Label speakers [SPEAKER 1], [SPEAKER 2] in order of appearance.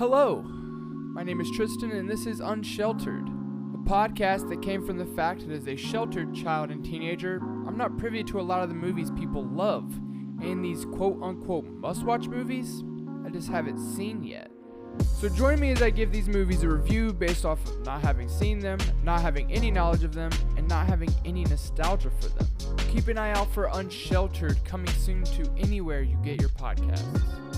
[SPEAKER 1] Hello, my name is Tristan, and this is Unsheltered, a podcast that came from the fact that as a sheltered child and teenager, I'm not privy to a lot of the movies people love, and these quote unquote must watch movies, I just haven't seen yet. So join me as I give these movies a review based off of not having seen them, not having any knowledge of them, and not having any nostalgia for them. Keep an eye out for Unsheltered coming soon to anywhere you get your podcasts.